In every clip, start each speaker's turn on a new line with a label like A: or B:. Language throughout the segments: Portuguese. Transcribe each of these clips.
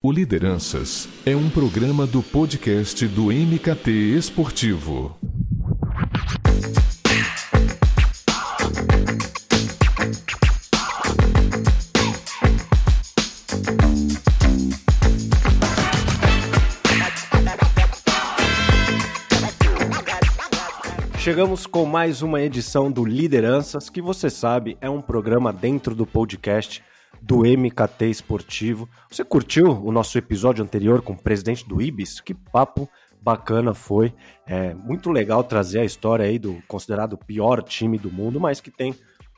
A: O Lideranças é um programa do podcast do MKT Esportivo.
B: Chegamos com mais uma edição do Lideranças, que você sabe é um programa dentro do podcast do MKT Esportivo. Você curtiu o nosso episódio anterior com o presidente do Ibis? Que papo bacana foi. É muito legal trazer a história aí do considerado pior time do mundo, mas que tem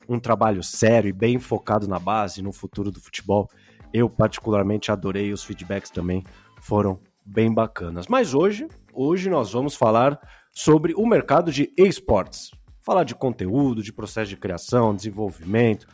B: um trabalho sério e bem focado na base, no futuro do futebol. Eu particularmente adorei os feedbacks também, foram bem bacanas. Mas hoje, hoje nós vamos falar sobre o mercado de esportes. Falar de conteúdo, de processo de criação, desenvolvimento,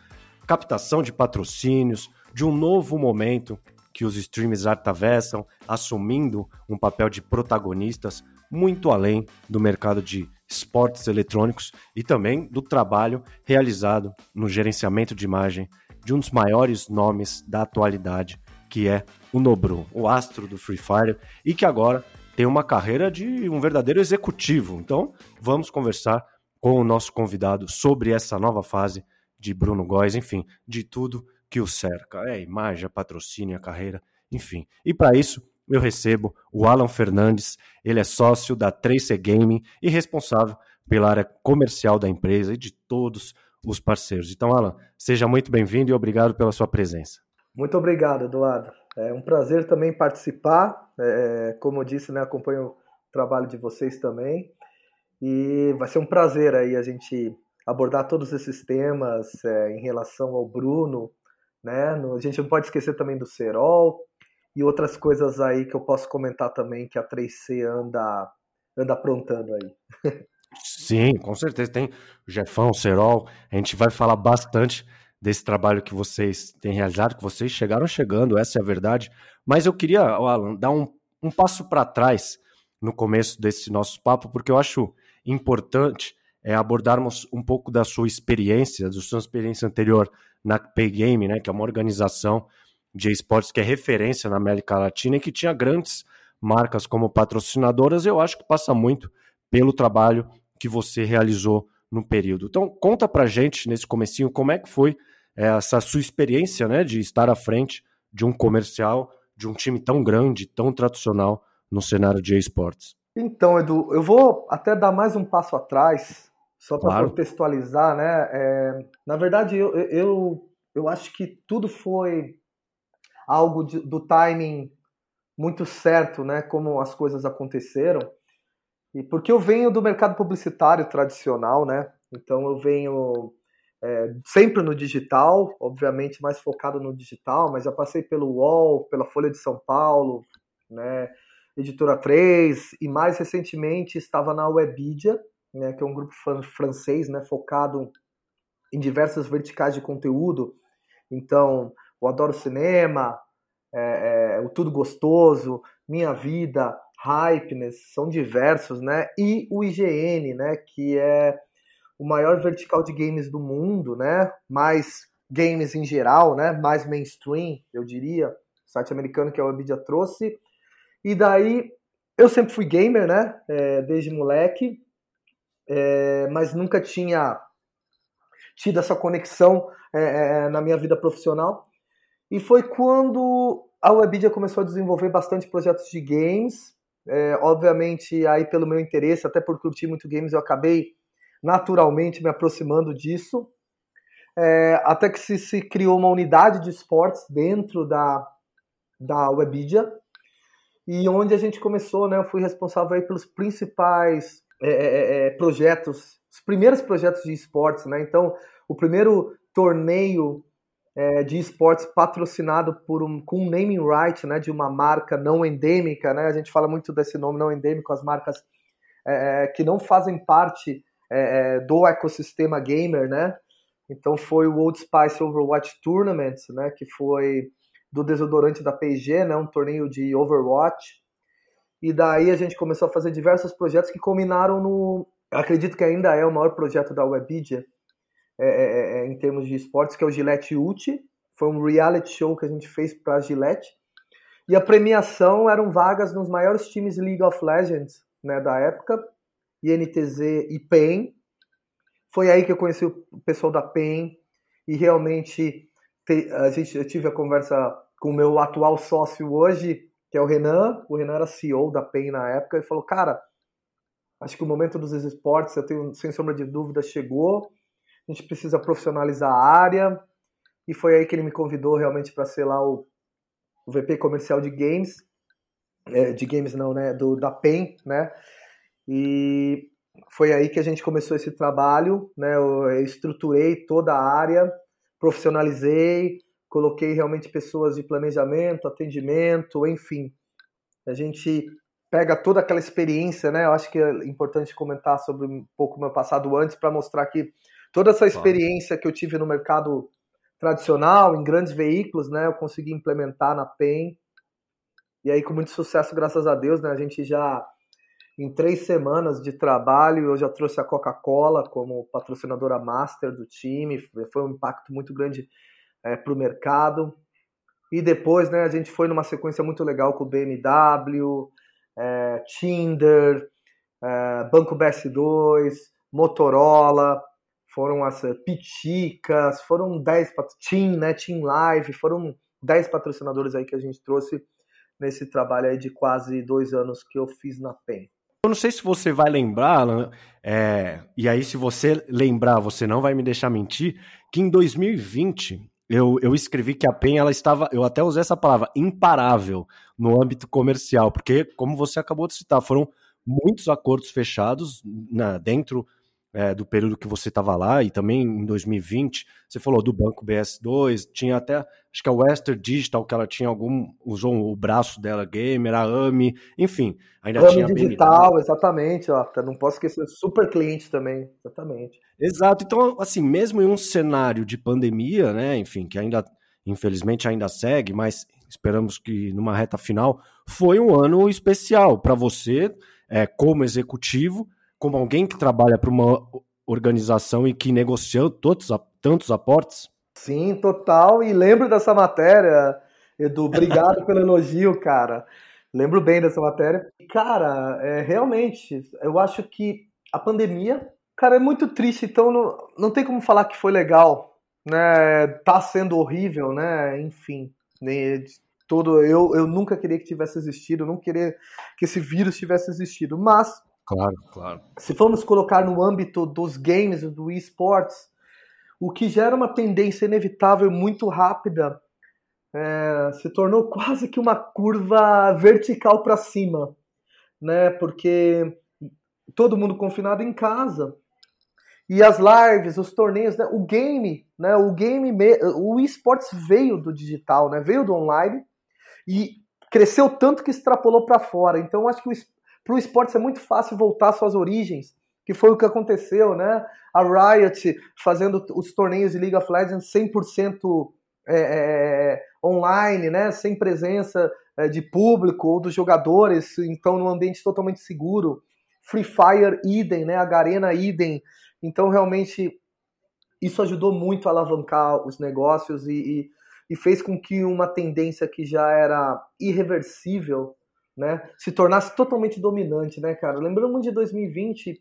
B: captação de patrocínios, de um novo momento que os streams atravessam, assumindo um papel de protagonistas muito além do mercado de esportes eletrônicos e também do trabalho realizado no gerenciamento de imagem de um dos maiores nomes da atualidade, que é o Nobru, o astro do Free Fire, e que agora tem uma carreira de um verdadeiro executivo. Então, vamos conversar com o nosso convidado sobre essa nova fase de Bruno Góes, enfim, de tudo que o cerca. É imagem, patrocínio, a carreira, enfim. E para isso, eu recebo o Alan Fernandes, ele é sócio da 3C Gaming e responsável pela área comercial da empresa e de todos os parceiros. Então, Alan, seja muito bem-vindo e obrigado pela sua presença.
C: Muito obrigado, Eduardo. É um prazer também participar. É, como eu disse, né, acompanho o trabalho de vocês também. E vai ser um prazer aí a gente abordar todos esses temas é, em relação ao Bruno. Né? A gente não pode esquecer também do Serol e outras coisas aí que eu posso comentar também que a 3C anda, anda aprontando aí.
B: Sim, com certeza. Tem o Jefão, o Serol. A gente vai falar bastante desse trabalho que vocês têm realizado, que vocês chegaram chegando, essa é a verdade. Mas eu queria, Alan, dar um, um passo para trás no começo desse nosso papo, porque eu acho importante é, abordarmos um pouco da sua experiência, da sua experiência anterior na Paygame, né, que é uma organização de esportes que é referência na América Latina e que tinha grandes marcas como patrocinadoras. Eu acho que passa muito pelo trabalho que você realizou no período. Então, conta pra gente nesse comecinho como é que foi é, essa sua experiência, né, de estar à frente de um comercial de um time tão grande, tão tradicional no cenário de esportes.
C: Então, Edu, eu vou até dar mais um passo atrás, só para claro. contextualizar, né? É, na verdade, eu, eu, eu acho que tudo foi algo de, do timing muito certo, né? Como as coisas aconteceram. E porque eu venho do mercado publicitário tradicional, né? Então eu venho é, sempre no digital, obviamente mais focado no digital, mas já passei pelo UOL, pela Folha de São Paulo, né? Editora 3 e mais recentemente estava na Webidia, né, que é um grupo francês, né, focado em diversas verticais de conteúdo. Então, o Adoro Cinema, é, é, o Tudo Gostoso, Minha Vida, Hypeness, são diversos, né? E o IGN, né, que é o maior vertical de games do mundo, né? Mais games em geral, né? Mais mainstream, eu diria. O site americano que a Webidia trouxe. E daí, eu sempre fui gamer, né? É, desde moleque. É, mas nunca tinha tido essa conexão é, é na minha vida profissional. E foi quando a Webidia começou a desenvolver bastante projetos de games é, obviamente, aí pelo meu interesse, até por curtir muito games, eu acabei naturalmente me aproximando disso. É, até que se, se, criou uma unidade de esportes dentro da, da Webidia, e onde a gente começou, né, eu fui responsável aí pelos principais é, é, é, é projetos, os primeiros projetos de esportes, né? Então, o primeiro torneio é, de esportes patrocinado por um, com um naming right né, de uma marca não endêmica. Né? A gente fala muito desse nome não endêmico, as marcas é, que não fazem parte do ecossistema gamer. Né? Então foi o Old Spice Overwatch Tournament, né, que foi do desodorante da P&G, né, um torneio de Overwatch. E daí a gente começou a fazer diversos projetos que culminaram no, acredito que ainda é o maior projeto da Webidia, é, é, é, é, em termos de esportes, que é o Gillette Ult. Foi um reality show que a gente fez para a Gillette. E a premiação eram vagas nos maiores times League of Legends né, da época, INTZ e PEN. Foi aí que eu conheci o pessoal da PEN e realmente te, a gente, eu tive a conversa com o meu atual sócio hoje, que é o Renan. O Renan era CEO da PEN na época e falou: Cara, acho que o momento dos esportes, eu tenho sem sombra de dúvida, chegou. A gente precisa profissionalizar a área. E foi aí que ele me convidou realmente para ser lá o, o, VP comercial de games. É, de games não, né? Do, da PEN, né? E foi aí que a gente começou esse trabalho, né? Eu estruturei toda a área, profissionalizei, coloquei realmente pessoas de planejamento, atendimento, enfim. A gente pega toda aquela experiência, né? Eu acho que é importante comentar sobre um pouco meu passado antes para mostrar que toda essa experiência que eu tive no mercado tradicional, em grandes veículos, né? Eu consegui implementar na PEN. E aí, com muito sucesso, graças a Deus, né? A gente já, em três semanas de trabalho, eu já trouxe a Coca-Cola como patrocinadora master do time. Foi um impacto muito grande é, para o mercado. E depois, né, a gente foi numa sequência muito legal com o BMW, é, Tinder, é, Banco BS2, Motorola, foram as uh, Piticas, foram 10 Team, né, Team Live, foram 10 patrocinadores aí que a gente trouxe nesse trabalho aí de quase dois anos que eu fiz na PEN.
B: Eu não sei se você vai lembrar, é, e aí se você lembrar, você não vai me deixar mentir, que em 2020 eu, eu escrevi que a PEN ela estava, eu até usei essa palavra, imparável no âmbito comercial, porque, como você acabou de citar, foram muitos acordos fechados né, dentro é, do período que você estava lá e também em 2020, você falou do banco BS2, tinha até, acho que a Western Digital, que ela tinha algum, usou o braço dela gamer, a AMI, enfim, ainda
C: AMI
B: tinha
C: Digital, exatamente, ó, não posso esquecer, super cliente também, exatamente.
B: Exato, então, assim, mesmo em um cenário de pandemia, né, enfim, que ainda, infelizmente ainda segue, mas esperamos que numa reta final, foi um ano especial para você, é, como executivo, como alguém que trabalha para uma organização e que negociou todos, tantos aportes?
C: Sim, total. E lembro dessa matéria, Edu. Obrigado pelo elogio, cara. Lembro bem dessa matéria. Cara, é, realmente, eu acho que a pandemia, cara, é muito triste. Então não, não tem como falar que foi legal, né? Tá sendo horrível, né? Enfim, né? todo eu, eu nunca queria que tivesse existido, eu não queria que esse vírus tivesse existido, mas
B: Claro, claro.
C: Se formos colocar no âmbito dos games, do esportes, o que gera uma tendência inevitável muito rápida é, se tornou quase que uma curva vertical para cima, né? Porque todo mundo confinado em casa e as lives, os torneios, né? o game, né? O game, o esportes veio do digital, né? Veio do online e cresceu tanto que extrapolou para fora. Então acho que o para o esporte é muito fácil voltar às suas origens, que foi o que aconteceu, né? A Riot fazendo os torneios de League of Legends 100% é, é, online, né? Sem presença é, de público ou dos jogadores, então num ambiente totalmente seguro. Free Fire idem, né? A Garena idem. Então realmente isso ajudou muito a alavancar os negócios e, e, e fez com que uma tendência que já era irreversível né, se tornasse totalmente dominante, né, cara? Lembrando de 2020,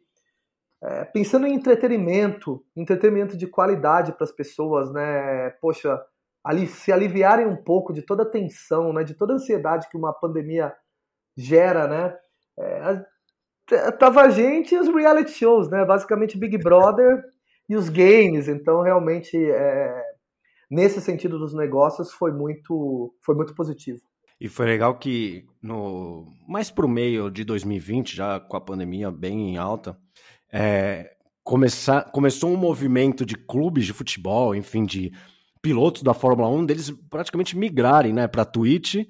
C: é, pensando em entretenimento, entretenimento de qualidade para as pessoas, né? Poxa, ali se aliviarem um pouco de toda a tensão, né, de toda a ansiedade que uma pandemia gera, né? É, tava a gente e os reality shows, né? Basicamente Big Brother e os games. Então, realmente, é, nesse sentido dos negócios, foi muito, foi muito positivo.
B: E foi legal que no mais pro meio de 2020, já com a pandemia bem em alta, é, começar, começou um movimento de clubes de futebol, enfim, de pilotos da Fórmula 1, deles praticamente migrarem né, para Twitch.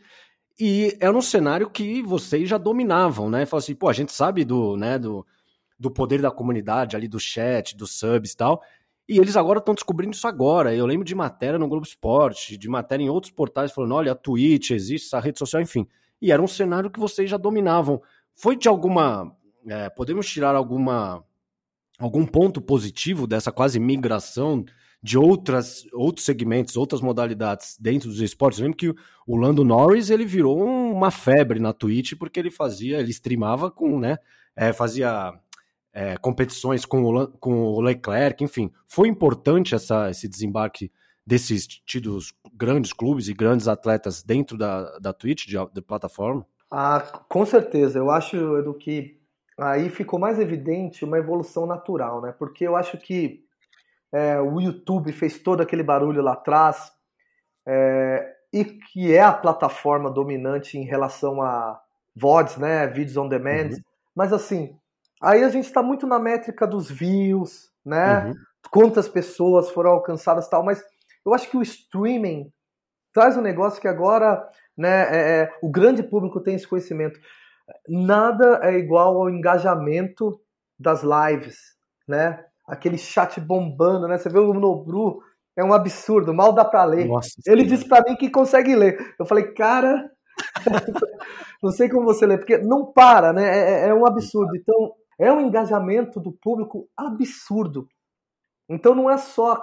B: E era um cenário que vocês já dominavam, né? Fala assim, pô, a gente sabe do, né, do, do poder da comunidade ali, do chat, dos subs e tal. E eles agora estão descobrindo isso agora. Eu lembro de matéria no Globo Esporte, de matéria em outros portais falando: olha, a Twitch existe, essa rede social, enfim. E era um cenário que vocês já dominavam. Foi de alguma. É, podemos tirar alguma algum ponto positivo dessa quase migração de outras, outros segmentos, outras modalidades dentro dos esportes. Eu lembro que o Lando Norris ele virou uma febre na Twitch porque ele fazia, ele streamava com, né, é, fazia é, competições com o, com o Leclerc, enfim. Foi importante essa, esse desembarque desses tidos grandes clubes e grandes atletas dentro da, da Twitch, de, de plataforma?
C: Ah, com certeza. Eu acho, Edu, que aí ficou mais evidente uma evolução natural, né? Porque eu acho que é, o YouTube fez todo aquele barulho lá atrás é, e que é a plataforma dominante em relação a VODs, né? Vídeos on demand. Uhum. Mas assim, aí a gente está muito na métrica dos views, né? Uhum. Quantas pessoas foram alcançadas tal, mas eu acho que o streaming traz um negócio que agora né, é, é, o grande público tem esse conhecimento. Nada é igual ao engajamento das lives, né? Aquele chat bombando, né? Você vê o Nobru, é um absurdo, mal dá para ler. Nossa, Ele sim. disse para mim que consegue ler. Eu falei, cara, não sei como você lê, porque não para, né? É, é, é um absurdo. Então, é um engajamento do público absurdo. Então, não é só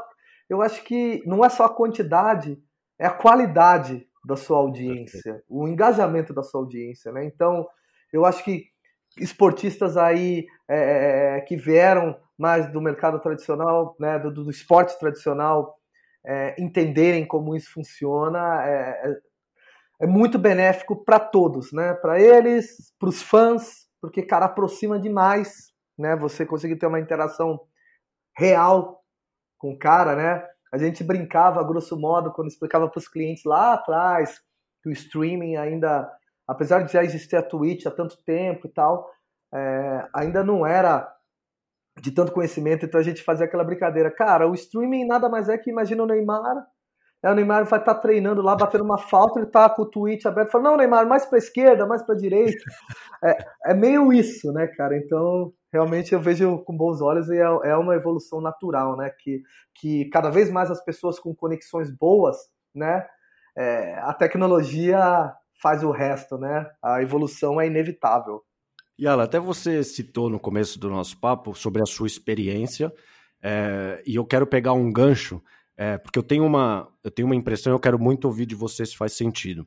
C: eu acho que não é só a quantidade, é a qualidade da sua audiência, o engajamento da sua audiência, né? Então, eu acho que esportistas aí é, é, é, que vieram mais do mercado tradicional, né, do, do esporte tradicional, é, entenderem como isso funciona, é, é, é muito benéfico para todos, né? Para eles, para os fãs, porque cara aproxima demais, né? Você conseguir ter uma interação real com o cara, né? A gente brincava, grosso modo, quando explicava para os clientes lá atrás que o streaming ainda, apesar de já existir a Twitch há tanto tempo e tal, é, ainda não era de tanto conhecimento, então a gente fazia aquela brincadeira. Cara, o streaming nada mais é que imagina o Neymar Aí o Neymar vai estar tá treinando lá, batendo uma falta, ele tá com o tweet aberto, fala, não, Neymar, mais para esquerda, mais para direita. É, é meio isso, né, cara? Então, realmente eu vejo com bons olhos e é, é uma evolução natural, né? Que, que cada vez mais as pessoas com conexões boas, né? É, a tecnologia faz o resto, né? A evolução é inevitável.
B: Yala, até você citou no começo do nosso papo sobre a sua experiência, é, e eu quero pegar um gancho é, porque eu tenho uma, eu tenho uma impressão, eu quero muito ouvir de você se faz sentido.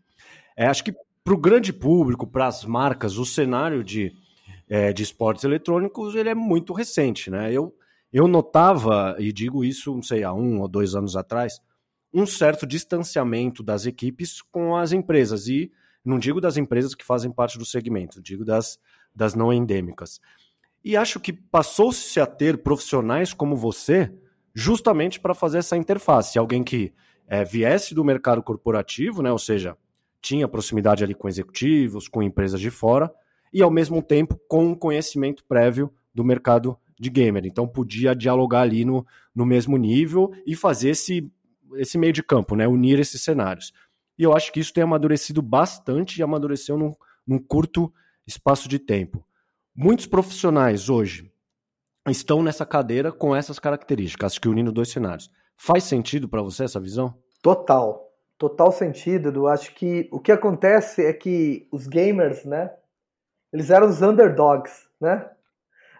B: É, acho que para o grande público, para as marcas, o cenário de, é, de esportes eletrônicos ele é muito recente, né? Eu, eu notava, e digo isso, não sei, há um ou dois anos atrás, um certo distanciamento das equipes com as empresas. E não digo das empresas que fazem parte do segmento, digo das, das não endêmicas. E acho que passou-se a ter profissionais como você justamente para fazer essa interface. Alguém que é, viesse do mercado corporativo, né, ou seja, tinha proximidade ali com executivos, com empresas de fora, e ao mesmo tempo com um conhecimento prévio do mercado de gamer. Então podia dialogar ali no, no mesmo nível e fazer esse, esse meio de campo, né, unir esses cenários. E eu acho que isso tem amadurecido bastante e amadureceu num, num curto espaço de tempo. Muitos profissionais hoje estão nessa cadeira com essas características, acho que unindo dois cenários. Faz sentido para você essa visão?
C: Total. Total sentido, Edu. Acho que o que acontece é que os gamers, né? Eles eram os underdogs, né?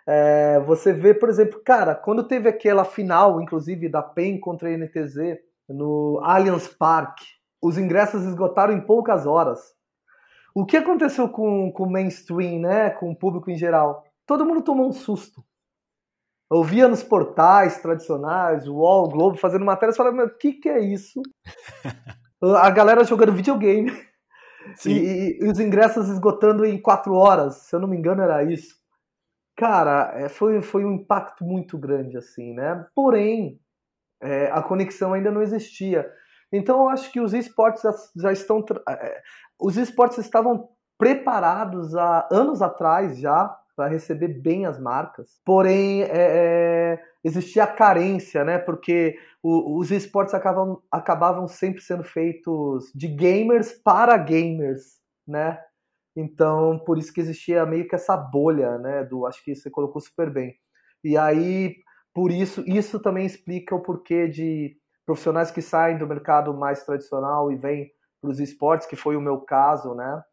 C: É, você vê, por exemplo, cara, quando teve aquela final, inclusive, da PEN contra a NTZ no Allianz Park, os ingressos esgotaram em poucas horas. O que aconteceu com, com o mainstream, né? Com o público em geral? Todo mundo tomou um susto. Eu via nos portais tradicionais, o UOL, o Globo, fazendo matérias, falando, o que, que é isso? a galera jogando videogame. E, e, os ingressos esgotando em quatro horas, se eu não me engano, era isso. Cara, é, foi, foi um impacto muito grande, assim, né? Porém, é, a conexão ainda não existia. Então, eu acho que os esportes já, já estão. É, os esportes estavam preparados há anos atrás já para receber bem as marcas. Porém, é, é, existia a carência, né? Porque o, os esportes acabam, acabavam sempre sendo feitos de gamers para gamers, né? Então, por isso que existia meio que essa bolha, né? Do, acho que você colocou super bem. E aí, por isso, isso também explica o porquê de profissionais que saem do mercado mais tradicional e vêm para os esportes, que foi o meu caso, né?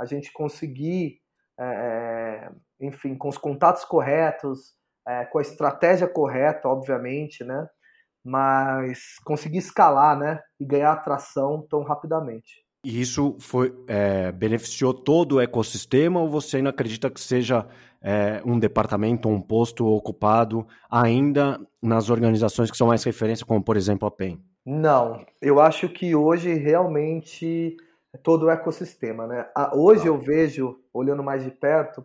C: A gente conseguir é, é, enfim, com os contatos corretos, é, com a estratégia correta, obviamente, né? mas conseguir escalar, né, e ganhar atração tão rapidamente.
B: E isso foi é, beneficiou todo o ecossistema ou você ainda acredita que seja é, um departamento um posto ocupado ainda nas organizações que são mais referência, como por exemplo a PEN?
C: Não, eu acho que hoje realmente é todo o ecossistema, né? Hoje ah. eu vejo, olhando mais de perto,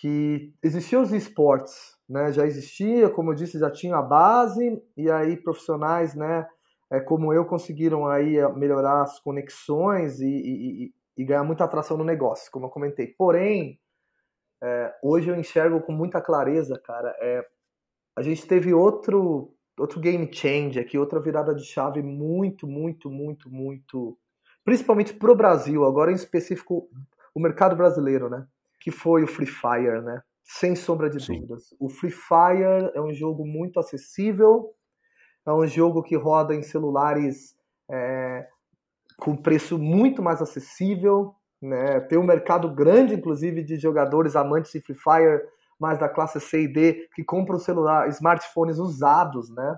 C: que existiam os esportes, né? Já existia, como eu disse, já tinha a base e aí profissionais, né? É, como eu conseguiram aí eh, melhorar as conexões e, e, e ganhar muita atração no negócio, como eu comentei. Porém, é, hoje eu enxergo com muita clareza, cara. É, a gente teve outro outro game change aqui, outra virada de chave muito, muito, muito, muito, principalmente pro Brasil, agora em específico o mercado brasileiro, né? Que foi o Free Fire, né? Sem sombra de Sim. dúvidas. O Free Fire é um jogo muito acessível, é um jogo que roda em celulares é, com preço muito mais acessível, né? Tem um mercado grande, inclusive, de jogadores amantes de Free Fire, mas da classe C e D, que compram celular, smartphones usados, né?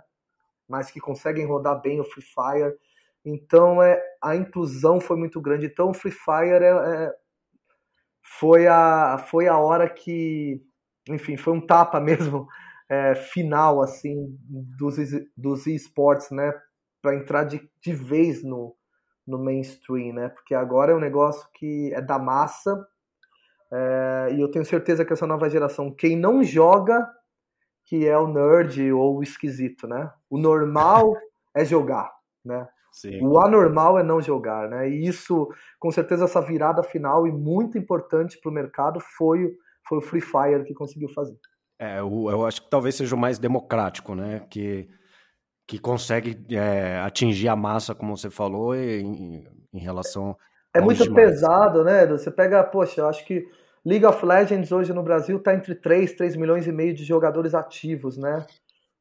C: Mas que conseguem rodar bem o Free Fire. Então, é, a inclusão foi muito grande. Então, o Free Fire é, é, foi, a, foi a hora que, enfim, foi um tapa mesmo é, final, assim, dos, dos esportes, né? Para entrar de, de vez no, no mainstream, né? Porque agora é um negócio que é da massa é, e eu tenho certeza que essa nova geração, quem não joga, que é o nerd ou o esquisito, né? O normal é jogar, né? Sim. O anormal é não jogar, né? E isso, com certeza, essa virada final e muito importante para o mercado foi, foi o Free Fire que conseguiu fazer.
B: É, eu, eu acho que talvez seja o mais democrático, né? Que que consegue é, atingir a massa, como você falou, em, em relação.
C: É muito demais. pesado, né? Você pega, poxa, eu acho que League of Legends hoje no Brasil está entre 3, 3 milhões e meio de jogadores ativos, né?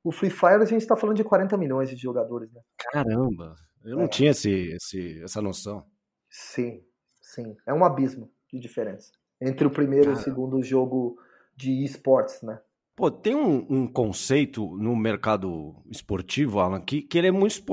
C: O Free Fire a gente está falando de 40 milhões de jogadores, né?
B: Caramba, eu não é. tinha esse, esse, essa noção.
C: Sim, sim. É um abismo de diferença entre o primeiro Caramba. e o segundo jogo de esportes, né?
B: Pô, tem um, um, conceito no mercado esportivo, Alan, que, que ele é muito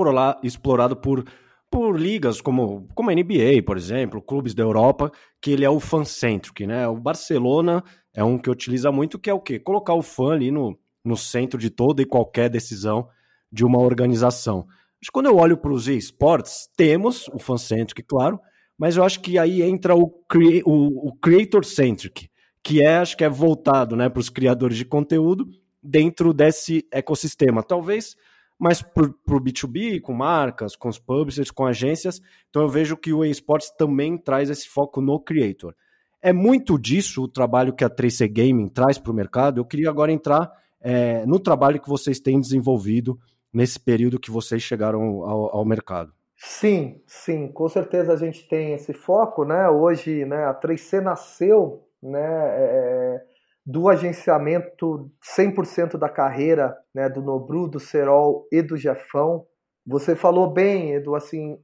B: explorado por, por ligas como, como a NBA, por exemplo, clubes da Europa, que ele é o fan-centric, né? O Barcelona é um que utiliza muito, que é o quê? Colocar o fã ali no, no centro de toda e qualquer decisão de uma organização. Mas quando eu olho para os esportes, temos o fan-centric, claro, mas eu acho que aí entra o, o, o creator-centric, que é, acho que é voltado né, para os criadores de conteúdo dentro desse ecossistema. Talvez mais para o B2B, com marcas, com os publishers, com agências. Então eu vejo que o eSports também traz esse foco no creator. É muito disso o trabalho que a 3C Gaming traz para o mercado. Eu queria agora entrar é, no trabalho que vocês têm desenvolvido nesse período que vocês chegaram ao, ao mercado.
C: Sim, sim, com certeza a gente tem esse foco, né? Hoje, né, a 3C nasceu né, é, é do agenciamento 100% da carreira né, do Nobru, do Serol e do Jefão. Você falou bem, Edu, assim,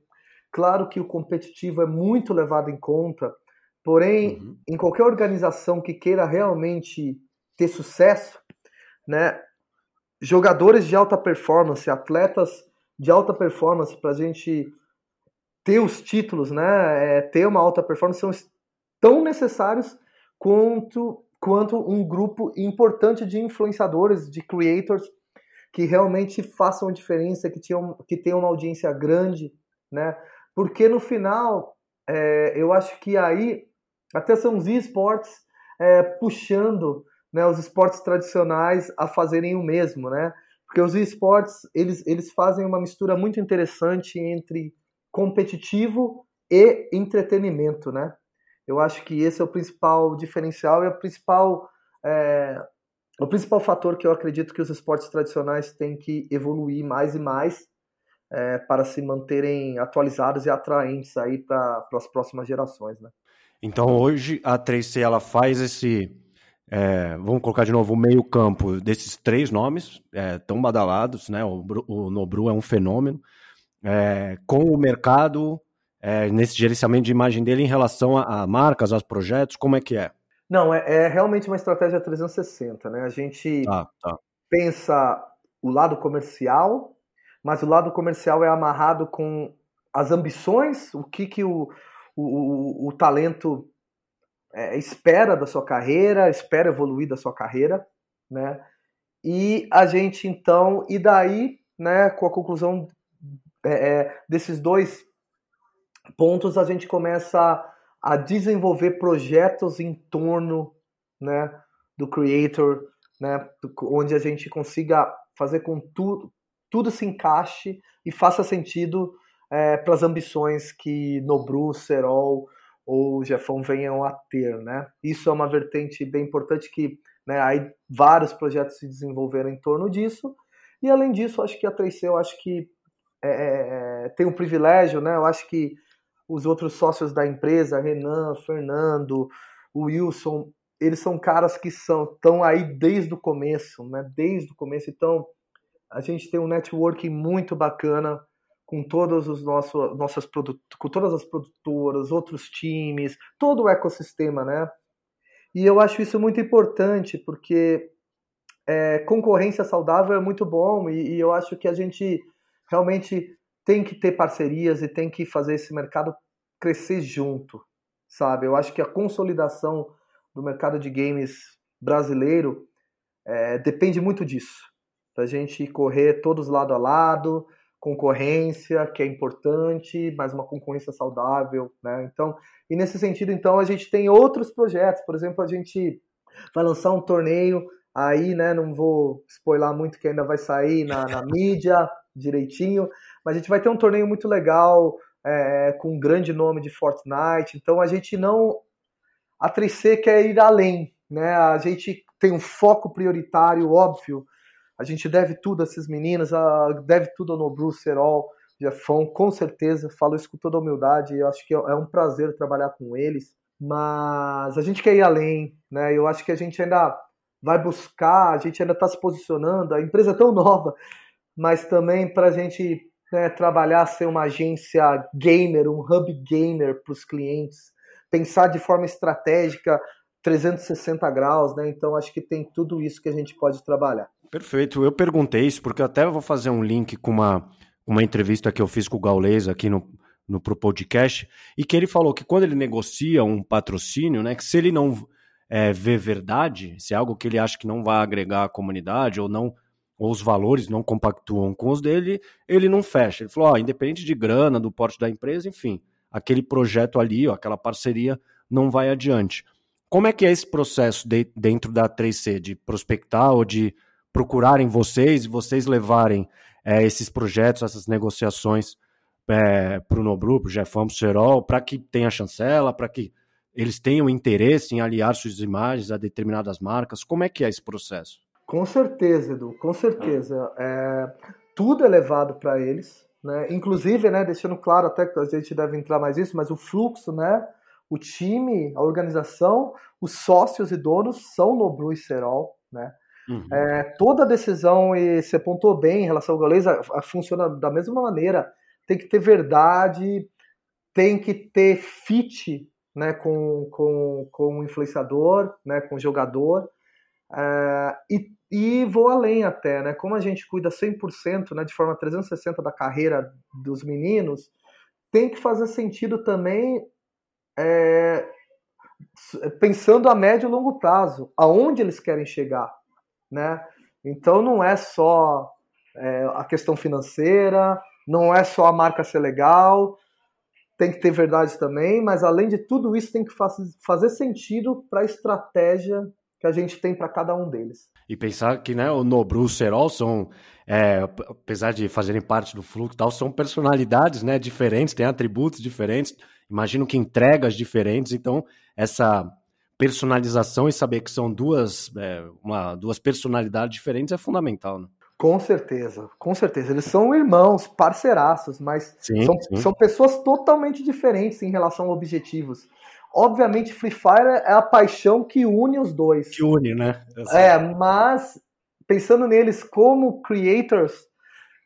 C: claro que o competitivo é muito levado em conta, porém, uhum. em qualquer organização que queira realmente ter sucesso, né, jogadores de alta performance, atletas de alta performance, para a gente ter os títulos, né, é, ter uma alta performance, são tão necessários quanto, quanto um grupo importante de influenciadores, de creators, que realmente façam diferença, que, tenham, que tenham uma audiência grande, né? Porque no final, é, eu acho que aí, até são os esportes é, puxando né, os esportes tradicionais a fazerem o mesmo, né? Porque os esportes, eles, eles fazem uma mistura muito interessante entre competitivo e entretenimento, né? Eu acho que esse é o principal diferencial e o principal, é, o principal fator que eu acredito que os esportes tradicionais têm que evoluir mais e mais é, para se manterem atualizados e atraentes aí para as próximas gerações, né?
B: Então hoje a 3C ela faz esse, é, vamos colocar de novo o meio campo desses três nomes é, tão badalados, né? O, o Nobru é um fenômeno, é, com o mercado é, nesse gerenciamento de imagem dele em relação a, a, marcas, aos projetos? Como é que é?
C: Não, é, é realmente uma estratégia 360, né? A gente tá, tá. pensa o lado comercial, mas o lado comercial é amarrado com as ambições, o que, que o, o, o, o talento é, espera da sua carreira, espera evoluir da sua carreira, né? E a gente então, e daí, né, com a conclusão é, é desses dois pontos, a gente começa a desenvolver projetos em torno, né, do creator, né, onde a gente consiga fazer com tudo tudo se encaixe e faça sentido é, para as ambições que Nobru, Serol ou Jefão venham a ter, né? Isso é uma vertente bem importante que, né, aí vários projetos se desenvolveram em torno disso. E além disso, acho que a 3C, eu acho que é, é, é, tem um privilégio, né? Eu acho que os outros sócios da empresa, Renan, Fernando, Wilson, eles são caras que são estão aí desde o começo, né? Desde o começo. Então, a gente tem um networking muito bacana com todos os nossos nossas com todas as produtoras, outros times, todo o ecossistema, né? E eu acho isso muito importante porque é, concorrência saudável é muito bom e, e eu acho que a gente realmente tem que ter parcerias e tem que fazer esse mercado crescer junto, sabe? Eu acho que a consolidação do mercado de games brasileiro é, depende muito disso, da gente correr todos lado a lado, concorrência, que é importante, mas uma concorrência saudável, né? Então, e nesse sentido, então, a gente tem outros projetos, por exemplo, a gente vai lançar um torneio aí, né? Não vou spoiler muito que ainda vai sair na, na mídia direitinho, mas a gente vai ter um torneio muito legal é, com um grande nome de Fortnite. Então a gente não a 3C quer ir além, né? A gente tem um foco prioritário, óbvio, a gente deve tudo a esses meninos, deve tudo ao Nobru, Serol, Jefão, com certeza. Falo isso com toda humildade. Eu acho que é um prazer trabalhar com eles. Mas a gente quer ir além, né? Eu acho que a gente ainda vai buscar, a gente ainda está se posicionando. A empresa é tão nova, mas também para a gente né, trabalhar, ser uma agência gamer, um hub gamer para os clientes, pensar de forma estratégica 360 graus, né? Então acho que tem tudo isso que a gente pode trabalhar.
B: Perfeito. Eu perguntei isso porque eu até vou fazer um link com uma, uma entrevista que eu fiz com o Gaules aqui no, no Pro Podcast, e que ele falou que quando ele negocia um patrocínio, né, que se ele não é, vê verdade, se é algo que ele acha que não vai agregar à comunidade ou não ou os valores não compactuam com os dele, ele não fecha. Ele falou, ó, independente de grana, do porte da empresa, enfim, aquele projeto ali, ó, aquela parceria não vai adiante. Como é que é esse processo de, dentro da 3C, de prospectar ou de procurarem vocês e vocês levarem é, esses projetos, essas negociações é, para o Nobru, para o Jefão, para o Serol, para que tenha chancela, para que eles tenham interesse em aliar suas imagens a determinadas marcas? Como é que é esse processo?
C: Com certeza, Edu, com certeza. É, tudo é levado para eles, né? Inclusive, né, deixando claro até que a gente deve entrar mais nisso, mas o fluxo, né? O time, a organização, os sócios e donos são Nobru e Serol, né? Uhum. É, toda decisão, e você apontou bem em relação ao Gaules, funciona da mesma maneira. Tem que ter verdade, tem que ter fit né, com, com, com o influenciador, né, com o jogador. É, e, e vou além até, né? Como a gente cuida 100%, né, de forma 360 da carreira dos meninos, tem que fazer sentido também é, pensando a médio e longo prazo, aonde eles querem chegar né? Então não é só é, a questão financeira, não é só a marca ser legal, tem que ter verdade também, mas além de tudo isso tem que fazer sentido para a estratégia que a gente tem para cada um deles.
B: E pensar que né, o Nobru e o Serol são, é, apesar de fazerem parte do fluxo tal, são personalidades né, diferentes, têm atributos diferentes, imagino que entregas diferentes, então essa personalização e saber que são duas, é, uma, duas personalidades diferentes é fundamental, né?
C: Com certeza, com certeza. Eles são irmãos, parceiraços, mas sim, são, sim. são pessoas totalmente diferentes em relação a objetivos. Obviamente, Free Fire é a paixão que une os dois.
B: Que une, né?
C: É, mas pensando neles como creators,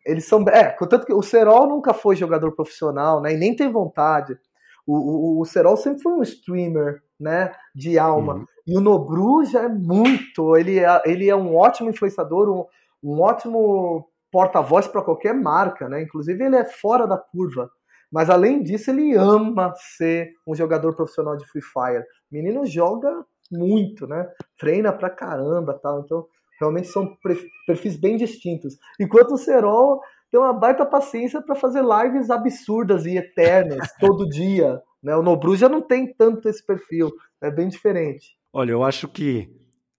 C: eles são. É, contanto que o Serol nunca foi jogador profissional, né? E nem tem vontade. O, o, o Serol sempre foi um streamer, né, de alma. Uhum. E o Nobru já é muito, ele é, ele é um ótimo influenciador, um, um ótimo porta-voz para qualquer marca, né? Inclusive ele é fora da curva. Mas além disso, ele ama ser um jogador profissional de Free Fire. O menino joga muito, né? Treina pra caramba, tal. Então, realmente são perfis bem distintos. Enquanto o Serol tem uma baita paciência para fazer lives absurdas e eternas todo dia, né? O Nobru já não tem tanto esse perfil, é bem diferente.
B: Olha, eu acho que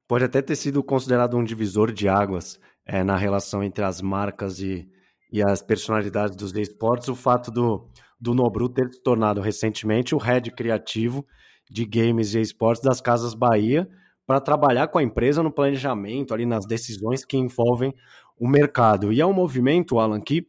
B: pode até ter sido considerado um divisor de águas é, na relação entre as marcas e, e as personalidades dos esportes, o fato do, do Nobru ter se tornado recentemente o head criativo de games e esportes das Casas Bahia para trabalhar com a empresa no planejamento, ali nas decisões que envolvem o mercado. E é um movimento, Alan, que,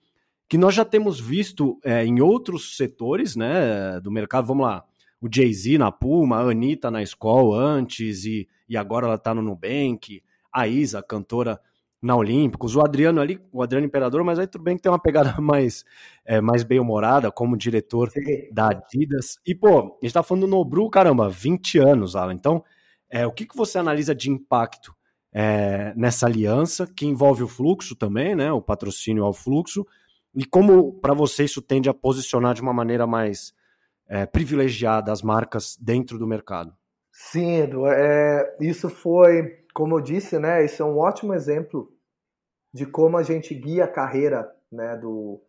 B: que nós já temos visto é, em outros setores né, do mercado. Vamos lá, o Jay-Z na Puma, a Anitta na escola antes, e, e agora ela está no Nubank, a Isa, cantora na Olímpicos, o Adriano ali, o Adriano Imperador, mas aí tudo bem que tem uma pegada mais, é, mais bem-humorada como diretor Sim. da Adidas. E, pô, a gente tá falando do Nobru, caramba, 20 anos, Alan. Então, é, o que, que você analisa de impacto é, nessa aliança, que envolve o fluxo também, né? O patrocínio ao fluxo, e como para você isso tende a posicionar de uma maneira mais é, privilegiada as marcas dentro do mercado?
C: Sim, Edu, é, isso foi como eu disse, né, esse é um ótimo exemplo de como a gente guia a carreira né, do,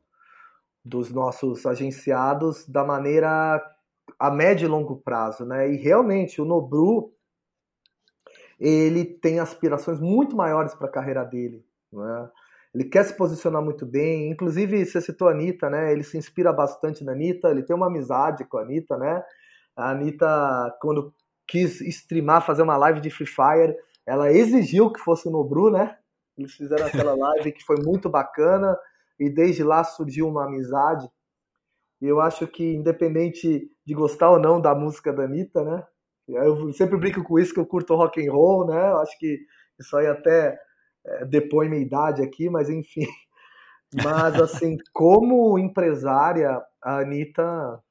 C: dos nossos agenciados da maneira a médio e longo prazo. Né? E realmente o Nobru ele tem aspirações muito maiores para a carreira dele. Né? Ele quer se posicionar muito bem. Inclusive, você citou a Anitta, né? Ele se inspira bastante na Anitta, ele tem uma amizade com a Anitta, né? A Anitta, quando quis streamar, fazer uma live de Free Fire, ela exigiu que fosse no Bru, né? Eles fizeram aquela live que foi muito bacana e desde lá surgiu uma amizade. E eu acho que, independente de gostar ou não da música da Anitta, né? Eu sempre brinco com isso que eu curto rock and roll, né? Eu acho que isso aí até é, depõe minha idade aqui, mas enfim. Mas, assim, como empresária, a Anitta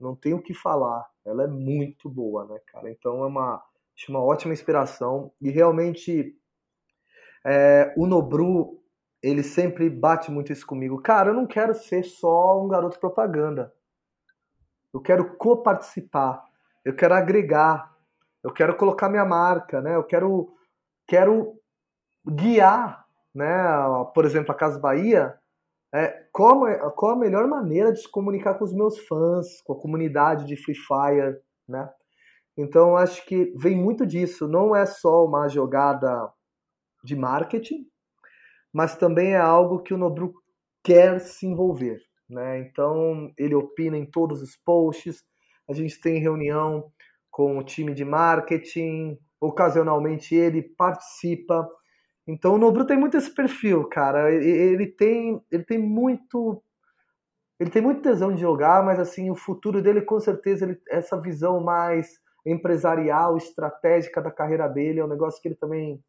C: não tem o que falar. Ela é muito boa, né, cara? Então é uma uma ótima inspiração. E realmente, é, o Nobru, ele sempre bate muito isso comigo. Cara, eu não quero ser só um garoto propaganda. Eu quero coparticipar. Eu quero agregar. Eu quero colocar minha marca, né? Eu quero, quero guiar, né? Por exemplo, a Casa Bahia. É, qual, qual a melhor maneira de se comunicar com os meus fãs, com a comunidade de Free Fire, né? Então, acho que vem muito disso. Não é só uma jogada de marketing, mas também é algo que o Nobru quer se envolver. Né? Então, ele opina em todos os posts. A gente tem reunião com o time de marketing. Ocasionalmente, ele participa. Então, o Nobru tem muito esse perfil, cara. Ele tem, ele tem muito ele tem muito tesão de jogar, mas assim, o futuro dele com certeza ele, essa visão mais empresarial, estratégica da carreira dele, é um negócio que ele também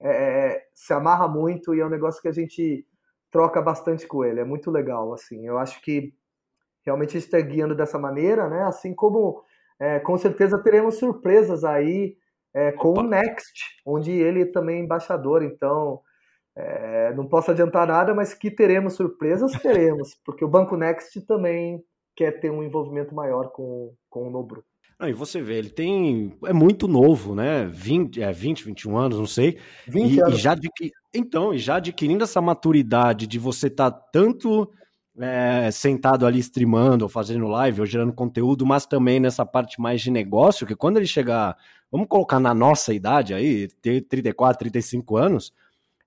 C: é, é, se amarra muito e é um negócio que a gente troca bastante com ele, é muito legal, assim, eu acho que realmente está guiando dessa maneira, né, assim como é, com certeza teremos surpresas aí é, com o Next, onde ele também é embaixador, então é, não posso adiantar nada, mas que teremos surpresas, teremos, porque o Banco Next também quer ter um envolvimento maior com, com o Nobru.
B: Não, e você vê, ele tem. É muito novo, né? 20, é, 20 21 anos, não sei. 20 e, anos. E já. Então, e já adquirindo essa maturidade de você estar tá tanto é, sentado ali streamando, ou fazendo live, ou gerando conteúdo, mas também nessa parte mais de negócio, que quando ele chegar, vamos colocar na nossa idade aí, ter 34, 35 anos,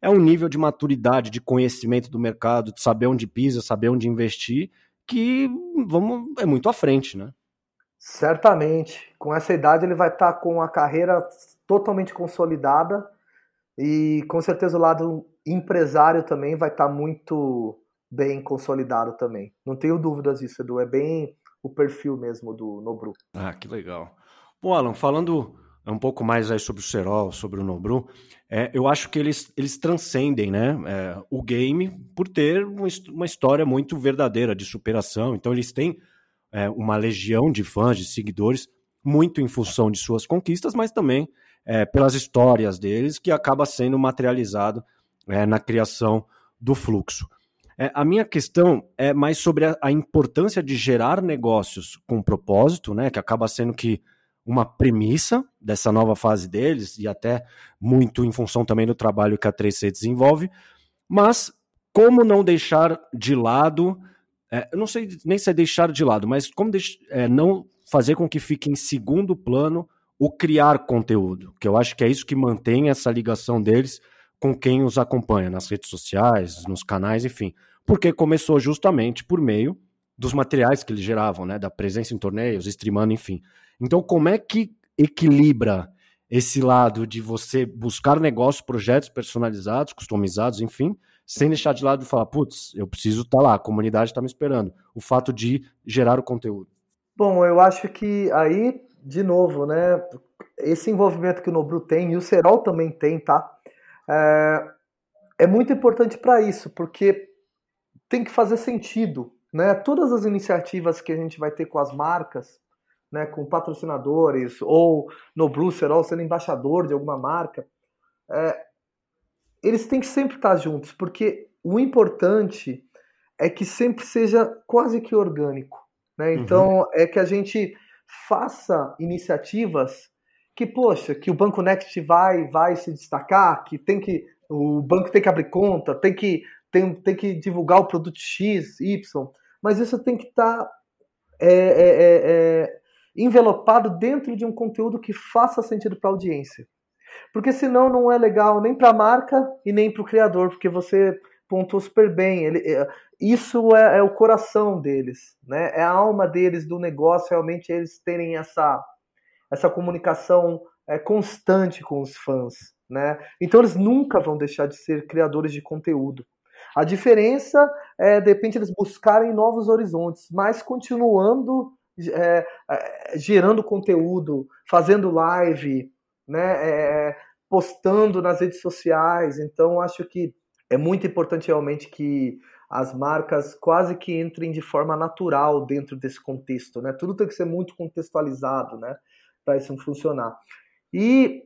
B: é um nível de maturidade, de conhecimento do mercado, de saber onde pisa, saber onde investir, que vamos, é muito à frente, né?
C: Certamente. Com essa idade ele vai estar tá com a carreira totalmente consolidada e com certeza o lado empresário também vai estar tá muito bem consolidado também. Não tenho dúvidas disso, Edu. É bem o perfil mesmo do Nobru.
B: Ah, que legal. Bom, Alan, falando um pouco mais aí sobre o Serol, sobre o Nobru, é, eu acho que eles, eles transcendem né, é, o game por ter uma história muito verdadeira de superação. Então eles têm é, uma legião de fãs, de seguidores, muito em função de suas conquistas, mas também é, pelas histórias deles, que acaba sendo materializado é, na criação do fluxo. É, a minha questão é mais sobre a, a, importância de gerar negócios com propósito, né, que acaba sendo que uma premissa dessa nova fase deles, e até muito em função também do trabalho que a 3C desenvolve, mas como não deixar de lado, é, eu não sei nem se é deixar de lado, mas como deix, é, não fazer com que fique em segundo plano o criar conteúdo, que eu acho que é isso que mantém essa ligação deles com quem os acompanha nas redes sociais, nos canais, enfim, porque começou justamente por meio dos materiais que eles geravam, né, da presença em torneios, streamando, enfim. Então, como é que equilibra esse lado de você buscar negócios, projetos personalizados, customizados, enfim, sem deixar de lado e falar, putz, eu preciso estar tá lá, a comunidade está me esperando. O fato de gerar o conteúdo.
C: Bom, eu acho que aí, de novo, né, esse envolvimento que o Nobru tem e o Serol também tem, tá? É, é muito importante para isso, porque tem que fazer sentido, né? Todas as iniciativas que a gente vai ter com as marcas, né, com patrocinadores, ou no Brucer, ou sendo embaixador de alguma marca, é, eles têm que sempre estar juntos, porque o importante é que sempre seja quase que orgânico. Né? Uhum. Então, uhum. é que a gente faça iniciativas que, poxa, que o Banco Next vai, vai se destacar, que tem que. O banco tem que abrir conta, tem que, tem, tem que divulgar o produto X, Y, mas isso tem que estar tá, é, é, é, é envelopado dentro de um conteúdo que faça sentido para a audiência. Porque senão não é legal nem para a marca e nem para o criador, porque você pontuou super bem. Ele, é, isso é, é, o coração deles, né? É a alma deles do negócio, realmente eles terem essa, essa comunicação é, constante com os fãs, né? Então eles nunca vão deixar de ser criadores de conteúdo. A diferença é, de repente, eles buscarem novos horizontes, mas continuando é, é, gerando conteúdo, fazendo live, né, postando nas redes sociais. Então, acho que é muito importante realmente que as marcas quase que entrem de forma natural dentro desse contexto, né? Tudo tem que ser muito contextualizado, né, para isso funcionar. E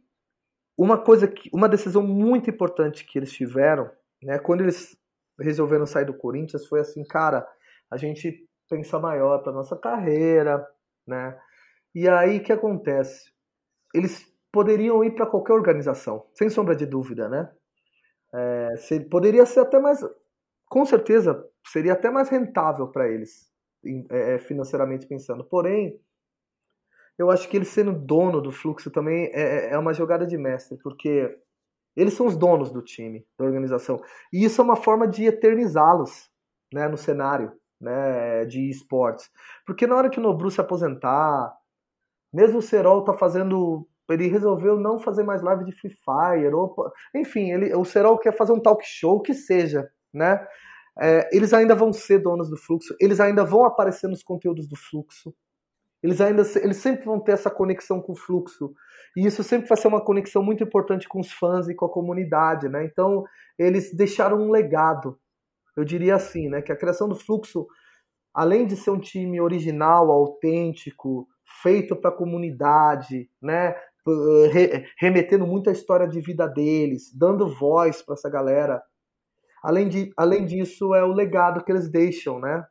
C: uma coisa que, uma decisão muito importante que eles tiveram, né, quando eles resolveram sair do Corinthians, foi assim, cara, a gente pensar maior para nossa carreira, né? E aí o que acontece? Eles poderiam ir para qualquer organização, sem sombra de dúvida, né? É, se, poderia ser até mais, com certeza, seria até mais rentável para eles, é, é, financeiramente pensando. Porém, eu acho que eles sendo dono do fluxo também é, é, é uma jogada de mestre, porque eles são os donos do time, da organização. E isso é uma forma de eternizá-los né, no cenário né, de esportes. Porque na hora que o Nobru se aposentar, mesmo o Serol tá fazendo. Ele resolveu não fazer mais live de Free Fire, ou, enfim, ele, o Serol quer fazer um talk show, que seja, né? É, eles ainda vão ser donos do fluxo, eles ainda vão aparecer nos conteúdos do fluxo, eles ainda eles sempre vão ter essa conexão com o fluxo. E isso sempre vai ser uma conexão muito importante com os fãs e com a comunidade, né? Então, eles deixaram um legado eu diria assim, né, que a criação do fluxo, além de ser um time original, autêntico, feito para a comunidade, né, remetendo muito à história de vida deles, dando voz para essa galera. Além, de, além disso, é o legado que eles deixam, né,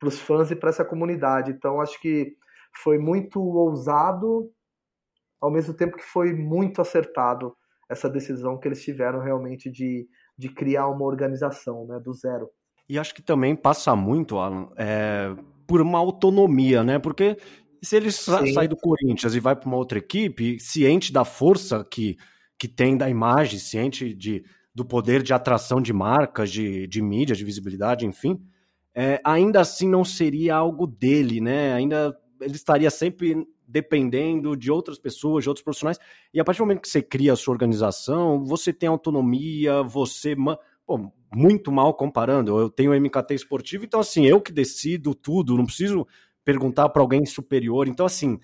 C: para os fãs e para essa comunidade. Então, acho que foi muito ousado, ao mesmo tempo que foi muito acertado essa decisão que eles tiveram realmente de de criar uma organização, né, do zero.
B: E acho que também passa muito, Alan, é, por uma autonomia, né? Porque se ele sai do Corinthians e vai para uma outra equipe, ciente da força que, que tem da imagem, ciente de, do poder de atração de marcas, de, de mídia, de visibilidade, enfim, é, ainda assim não seria algo dele, né? Ainda ele estaria sempre dependendo de outras pessoas, de outros profissionais. E a partir do momento que você cria a sua organização, você tem autonomia, você. Pô, muito mal comparando. Eu tenho MKT esportivo, então, assim, eu que decido tudo, não preciso perguntar para alguém superior. Então, assim,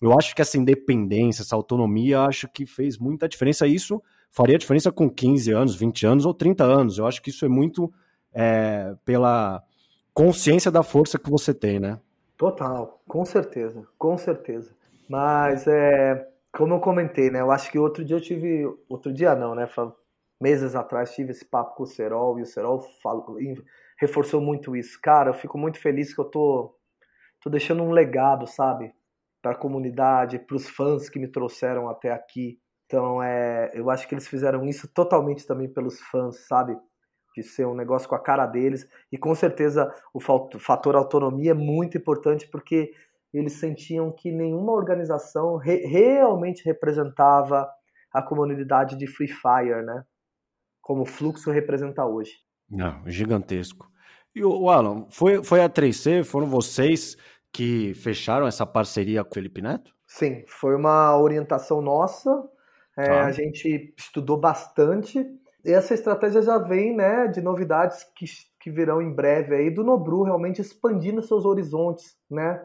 B: eu acho que essa independência, essa autonomia, acho que fez muita diferença. Isso faria diferença com 15 anos, 20 anos ou 30 anos. Eu acho que isso é muito é, pela consciência da força que você tem, né?
C: Total, com certeza, com certeza. Mas é, como eu comentei, né? Eu acho que outro dia eu tive. Outro dia não, né? meses atrás tive esse papo com o Serol e o Serol falou, reforçou muito isso. Cara, eu fico muito feliz que eu tô, tô deixando um legado, sabe? Para a comunidade, para os fãs que me trouxeram até aqui. Então, é, eu acho que eles fizeram isso totalmente também pelos fãs, sabe? De ser um negócio com a cara deles. E com certeza o fator autonomia é muito importante porque eles sentiam que nenhuma organização re realmente representava a comunidade de Free Fire, né? Como o Fluxo representa hoje.
B: Não, gigantesco. E o Alan, foi, foi a 3C, foram vocês que fecharam essa parceria com o Felipe Neto?
C: Sim, foi uma orientação nossa. É, tá. A gente estudou bastante. Essa estratégia já vem né, de novidades que, que virão em breve aí do Nobru realmente expandindo seus horizontes, né?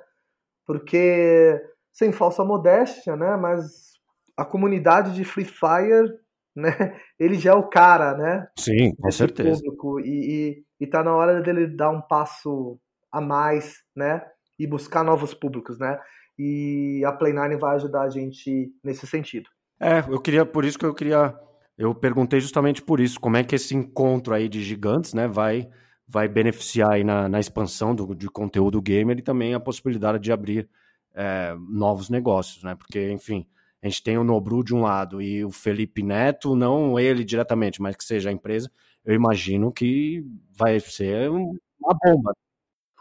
C: Porque, sem falsa modéstia, né? Mas a comunidade de Free Fire, né? Ele já é o cara, né?
B: Sim, com certeza.
C: Público, e, e, e tá na hora dele dar um passo a mais, né? E buscar novos públicos, né? E a Play9 vai ajudar a gente nesse sentido.
B: É, eu queria, por isso que eu queria, eu perguntei justamente por isso, como é que esse encontro aí de gigantes, né, vai, vai beneficiar aí na, na expansão do, de conteúdo gamer e também a possibilidade de abrir é, novos negócios, né, porque, enfim, a gente tem o Nobru de um lado e o Felipe Neto, não ele diretamente, mas que seja a empresa, eu imagino que vai ser uma bomba.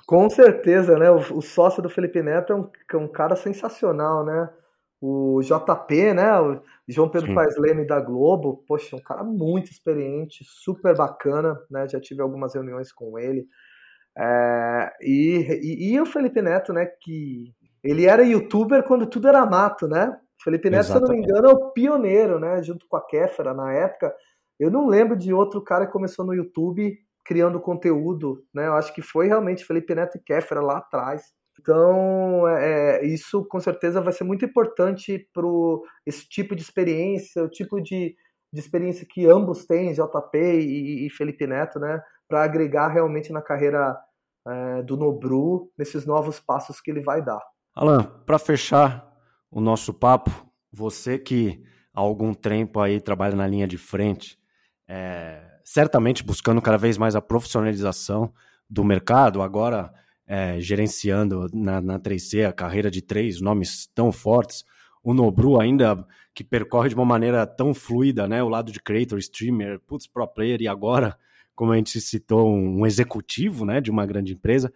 C: Com certeza, né? O, o sócio do Felipe Neto é um, é um, cara sensacional, né? O JP, né? O João Pedro Sim. Paes Leme da Globo, poxa, um cara muito experiente, super bacana, né? Já tive algumas reuniões com ele. É, e, e, e, o Felipe Neto, né? Que ele era youtuber quando tudo era mato, né? Felipe Neto, Exatamente. se eu não me engano, é o pioneiro, né? Junto com a Kéfera na época. Eu não lembro de outro cara que começou no YouTube criando conteúdo, né? Eu acho que foi realmente Felipe Neto e Kéfera lá atrás. Então, é, é isso com certeza vai ser muito importante para esse tipo de experiência, o tipo de, de experiência que ambos têm, JP e, e Felipe Neto, né? Para agregar realmente na carreira é, do Nobru, nesses novos passos que ele vai dar.
B: Alan, para fechar o nosso papo, você que há algum tempo aí trabalha na linha de frente, é, certamente buscando cada vez mais a profissionalização do mercado, agora é, gerenciando na, na 3C a carreira de três nomes tão fortes, o Nobru ainda que percorre de uma maneira tão fluida, né, o lado de creator, streamer, putz, pro player e agora, como a gente citou, um, executivo, né, de uma grande empresa.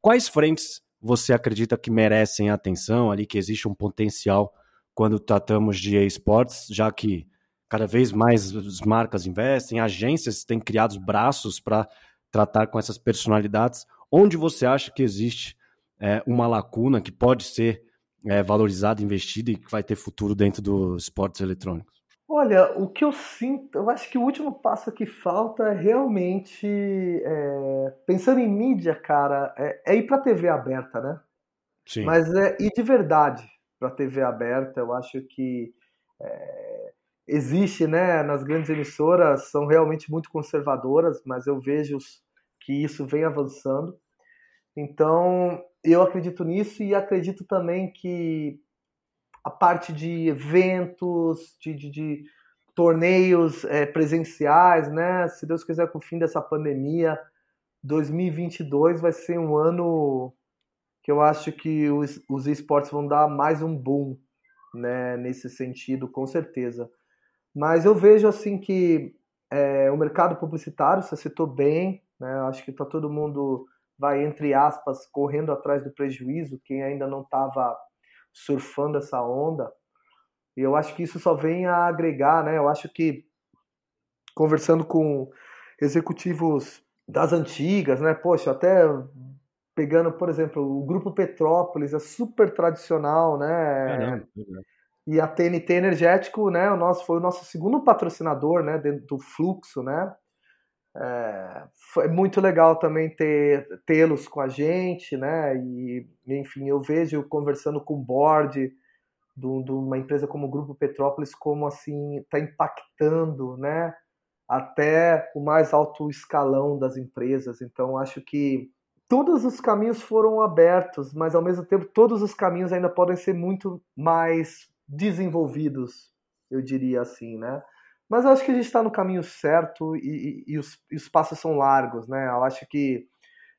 B: Quais frentes você acredita que merecem atenção ali, que existe um potencial quando tratamos de esportes, já que cada vez mais as marcas investem, agências têm criado braços para tratar com essas personalidades. Onde você acha que existe é, uma lacuna que pode ser é, valorizada, investida e que vai ter futuro dentro dos esportes eletrônicos?
C: Olha, o que eu sinto, eu acho que o último passo que falta é realmente, é, pensando em mídia, cara, é, é ir para a TV aberta, né? Sim. Mas é ir de verdade para a TV aberta. Eu acho que é, existe, né, nas grandes emissoras, são realmente muito conservadoras, mas eu vejo que isso vem avançando. Então, eu acredito nisso e acredito também que a parte de eventos, de, de, de torneios é, presenciais, né? Se Deus quiser, com o fim dessa pandemia, 2022 vai ser um ano que eu acho que os, os esportes vão dar mais um boom, né? Nesse sentido, com certeza. Mas eu vejo assim que é, o mercado publicitário, você citou bem, né? Acho que está todo mundo vai entre aspas correndo atrás do prejuízo, quem ainda não estava surfando essa onda. E eu acho que isso só vem a agregar, né? Eu acho que conversando com executivos das antigas, né? Poxa, até pegando, por exemplo, o grupo Petrópolis é super tradicional, né? É. E a TNT Energético, né, o nosso, foi o nosso segundo patrocinador, né, dentro do fluxo, né? É, foi muito legal também ter tê-los com a gente, né? E enfim, eu vejo conversando com o board de uma empresa como o Grupo Petrópolis como assim está impactando, né? Até o mais alto escalão das empresas. Então acho que todos os caminhos foram abertos, mas ao mesmo tempo todos os caminhos ainda podem ser muito mais desenvolvidos, eu diria assim, né? Mas eu acho que a gente está no caminho certo e, e, e, os, e, os, passos são largos, né? Eu acho que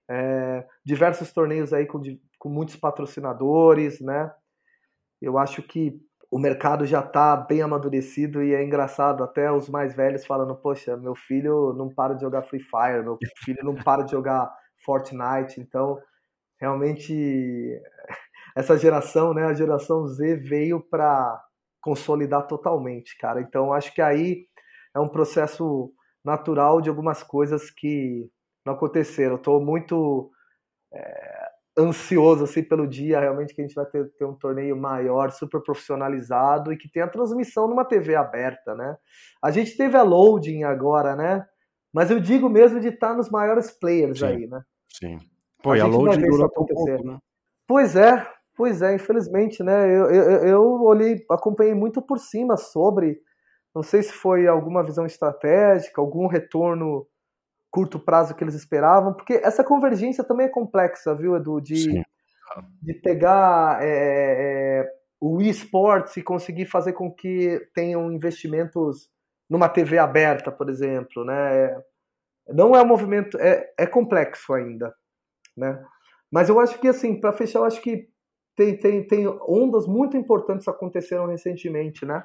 C: é, diversos torneios aí com, com muitos patrocinadores, né? Eu acho que o mercado já está bem amadurecido e é engraçado até os mais velhos falando, poxa, meu filho não para de jogar Free Fire, meu filho não para de jogar Fortnite, então realmente essa geração, né, a geração Z veio para consolidar totalmente, cara. Então acho que aí é um processo natural de algumas coisas que não aconteceram. Estou muito é, ansioso assim pelo dia realmente que a gente vai ter, ter, um torneio maior, super profissionalizado e que tenha transmissão numa TV aberta, né? A gente teve a loading agora, né? Mas eu digo mesmo de estar nos maiores players
B: sim,
C: aí, né?
B: Sim. Pô, a e a loading durou. Pouco, né?
C: Pois é, pois é, infelizmente, né? Eu, eu, eu olhei, acompanhei muito por cima sobre, não sei se foi alguma visão estratégica, algum retorno curto prazo que eles esperavam, porque essa convergência também é complexa, viu, Edu? De, de pegar é, é, o eSports e conseguir fazer com que tenham investimentos numa TV aberta, por exemplo, né? Não é um movimento, é, é complexo ainda, né? Mas eu acho que, assim, para fechar, eu acho que tem, tem, tem ondas muito importantes aconteceram recentemente, né?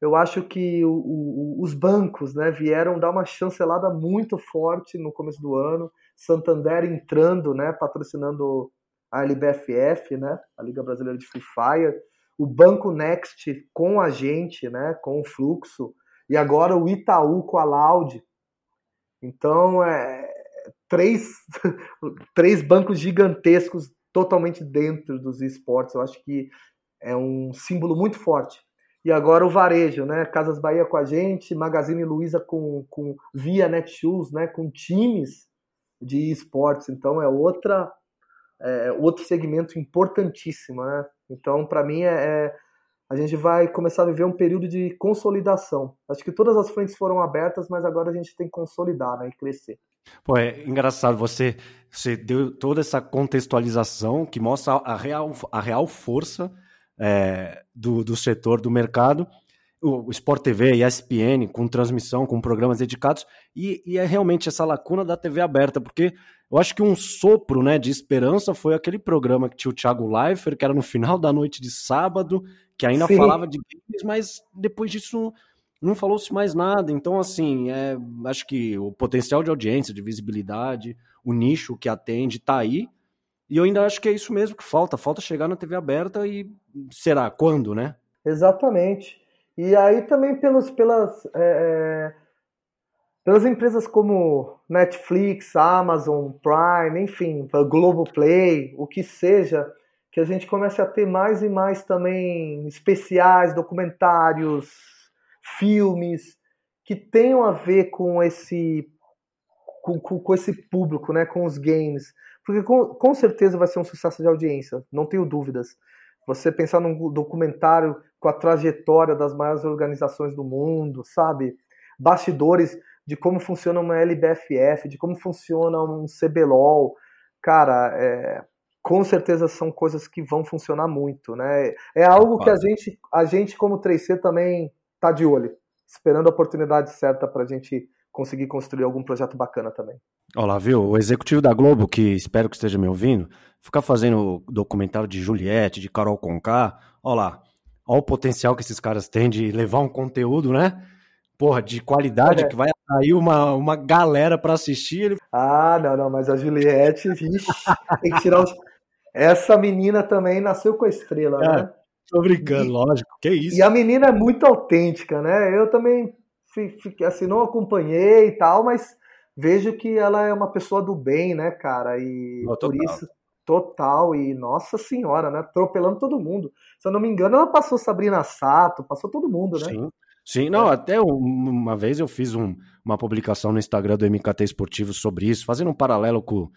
C: eu acho que o, o, os bancos né, vieram dar uma chancelada muito forte no começo do ano. Santander entrando, né, patrocinando a LBFF, né, a Liga Brasileira de Free Fire. O Banco Next com a gente, né, com o Fluxo. E agora o Itaú com a Loud. Então, é, três, três bancos gigantescos totalmente dentro dos esportes. Eu acho que é um símbolo muito forte e agora o varejo, né? Casas Bahia com a gente, Magazine Luiza com, com via Netshoes, né? Com times de esportes. Então é outra é, outro segmento importantíssimo, né? Então para mim é, é, a gente vai começar a viver um período de consolidação. Acho que todas as frentes foram abertas, mas agora a gente tem que consolidar, né? E crescer.
B: Pô, é engraçado, você, você deu toda essa contextualização que mostra a real, a real força é, do, do setor do mercado, o, Sport TV e ESPN, com transmissão, com programas dedicados, e, e, é realmente essa lacuna da TV aberta, porque eu acho que um sopro né, de esperança foi aquele programa que tinha o Thiago Leifert, que era no final da noite de sábado, que ainda Sim. falava de games, mas depois disso não falou-se mais nada. Então, assim, é, acho que o potencial de audiência, de visibilidade, o nicho que atende está aí, e eu ainda acho que é isso mesmo que falta. Falta chegar na TV aberta e será quando, né?
C: Exatamente. E aí também pelos, pelas, é, é pelas empresas como Netflix, Amazon, Prime, enfim, Globoplay, o que seja, que a gente comece a ter mais e mais também especiais, documentários, filmes que tenham a ver com esse com, com, com esse público, né, com os games. Porque com, com certeza vai ser um sucesso de audiência, não tenho dúvidas. Você pensar num documentário com a trajetória das maiores organizações do mundo, sabe? Bastidores de como funciona uma LBFF, de como funciona um CBLOL. Cara, é, com certeza são coisas que vão funcionar muito, né? É algo que a gente, a gente como 3C também tá de olho, esperando a oportunidade certa para a gente conseguir construir algum projeto bacana também.
B: Olá, viu? O executivo da Globo, que espero que esteja me ouvindo, ficar fazendo documentário de Juliette, de Carol Conká. Olha lá, olha o potencial que esses caras têm de levar um conteúdo, né? Porra, de qualidade, é. que vai atrair uma, uma galera para assistir.
C: Ah, não, não, mas a Juliette, vixe, tem que tirar os... Essa menina também nasceu com a estrela, é, né?
B: Tô brincando, e, lógico, que isso.
C: E a menina é muito autêntica, né? Eu também, assim, não acompanhei e tal, mas vejo que ela é uma pessoa do bem, né, cara? E oh, por isso, total. E nossa senhora, né? Atropelando todo mundo. Se eu não me engano, ela passou Sabrina Sato, passou todo mundo, né?
B: Sim. Sim, não, é. até uma vez eu fiz um, uma publicação no Instagram do MKT Esportivo sobre isso, fazendo um paralelo com,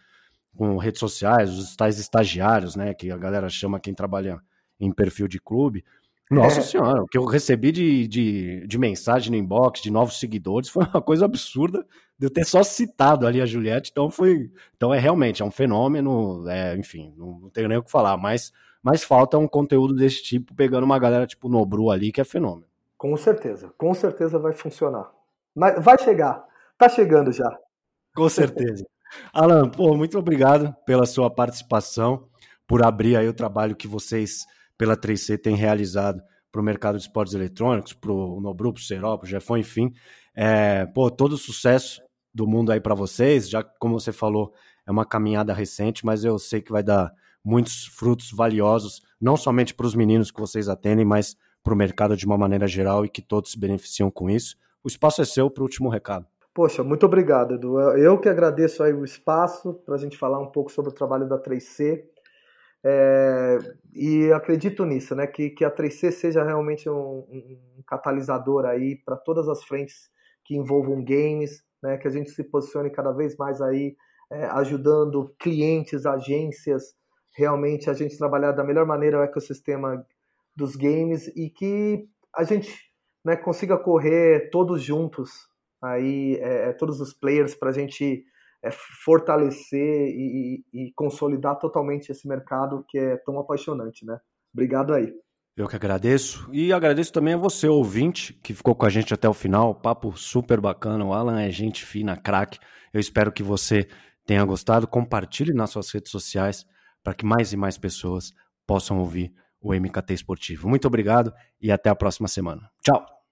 B: com redes sociais, os tais estagiários, né, que a galera chama quem trabalha em perfil de clube. Nossa é. senhora, o que eu recebi de, de, de, mensagem no inbox, de novos seguidores, foi uma coisa absurda de eu ter só citado ali a Juliette. Então foi. Então é realmente, é um fenômeno, é, enfim, não, não tenho nem o que falar, mas, mas falta um conteúdo desse tipo, pegando uma galera tipo Nobru ali, que é fenômeno.
C: Com certeza, com certeza vai funcionar. Mas vai chegar, tá chegando já.
B: Com certeza. Alan, pô, muito obrigado pela sua participação, por abrir aí o trabalho que vocês pela 3C têm realizado para o mercado de esportes eletrônicos, para o Nobru, para o Serol, para o Jefão, enfim. É, pô, todo o sucesso do mundo aí para vocês, já como você falou, é uma caminhada recente, mas eu sei que vai dar muitos frutos valiosos, não somente para os meninos que vocês atendem, mas para o mercado de uma maneira geral e que todos se beneficiam com isso. O espaço é seu para o último recado.
C: Poxa, muito obrigado, Edu. Eu que agradeço aí o espaço para a gente falar um pouco sobre o trabalho da 3C. É, e acredito nisso, né? Que, que a 3C seja realmente um, um catalisador aí para todas as frentes que envolvam games, né? Que a gente se posicione cada vez mais aí é, ajudando clientes, agências, realmente a gente trabalhar da melhor maneira o ecossistema dos games e que a gente né, consiga correr todos juntos aí é, é todos os players para a gente é, fortalecer e, e, consolidar totalmente esse mercado que é tão apaixonante, né? Obrigado aí.
B: Eu que agradeço. E agradeço também a você, ouvinte, que ficou com a gente até o final. Papo super bacana. O Alan é gente fina, craque. Eu espero que você tenha gostado. Compartilhe nas suas redes sociais para que mais e mais pessoas possam ouvir o MKT Esportivo. Muito obrigado e até a próxima semana. Tchau!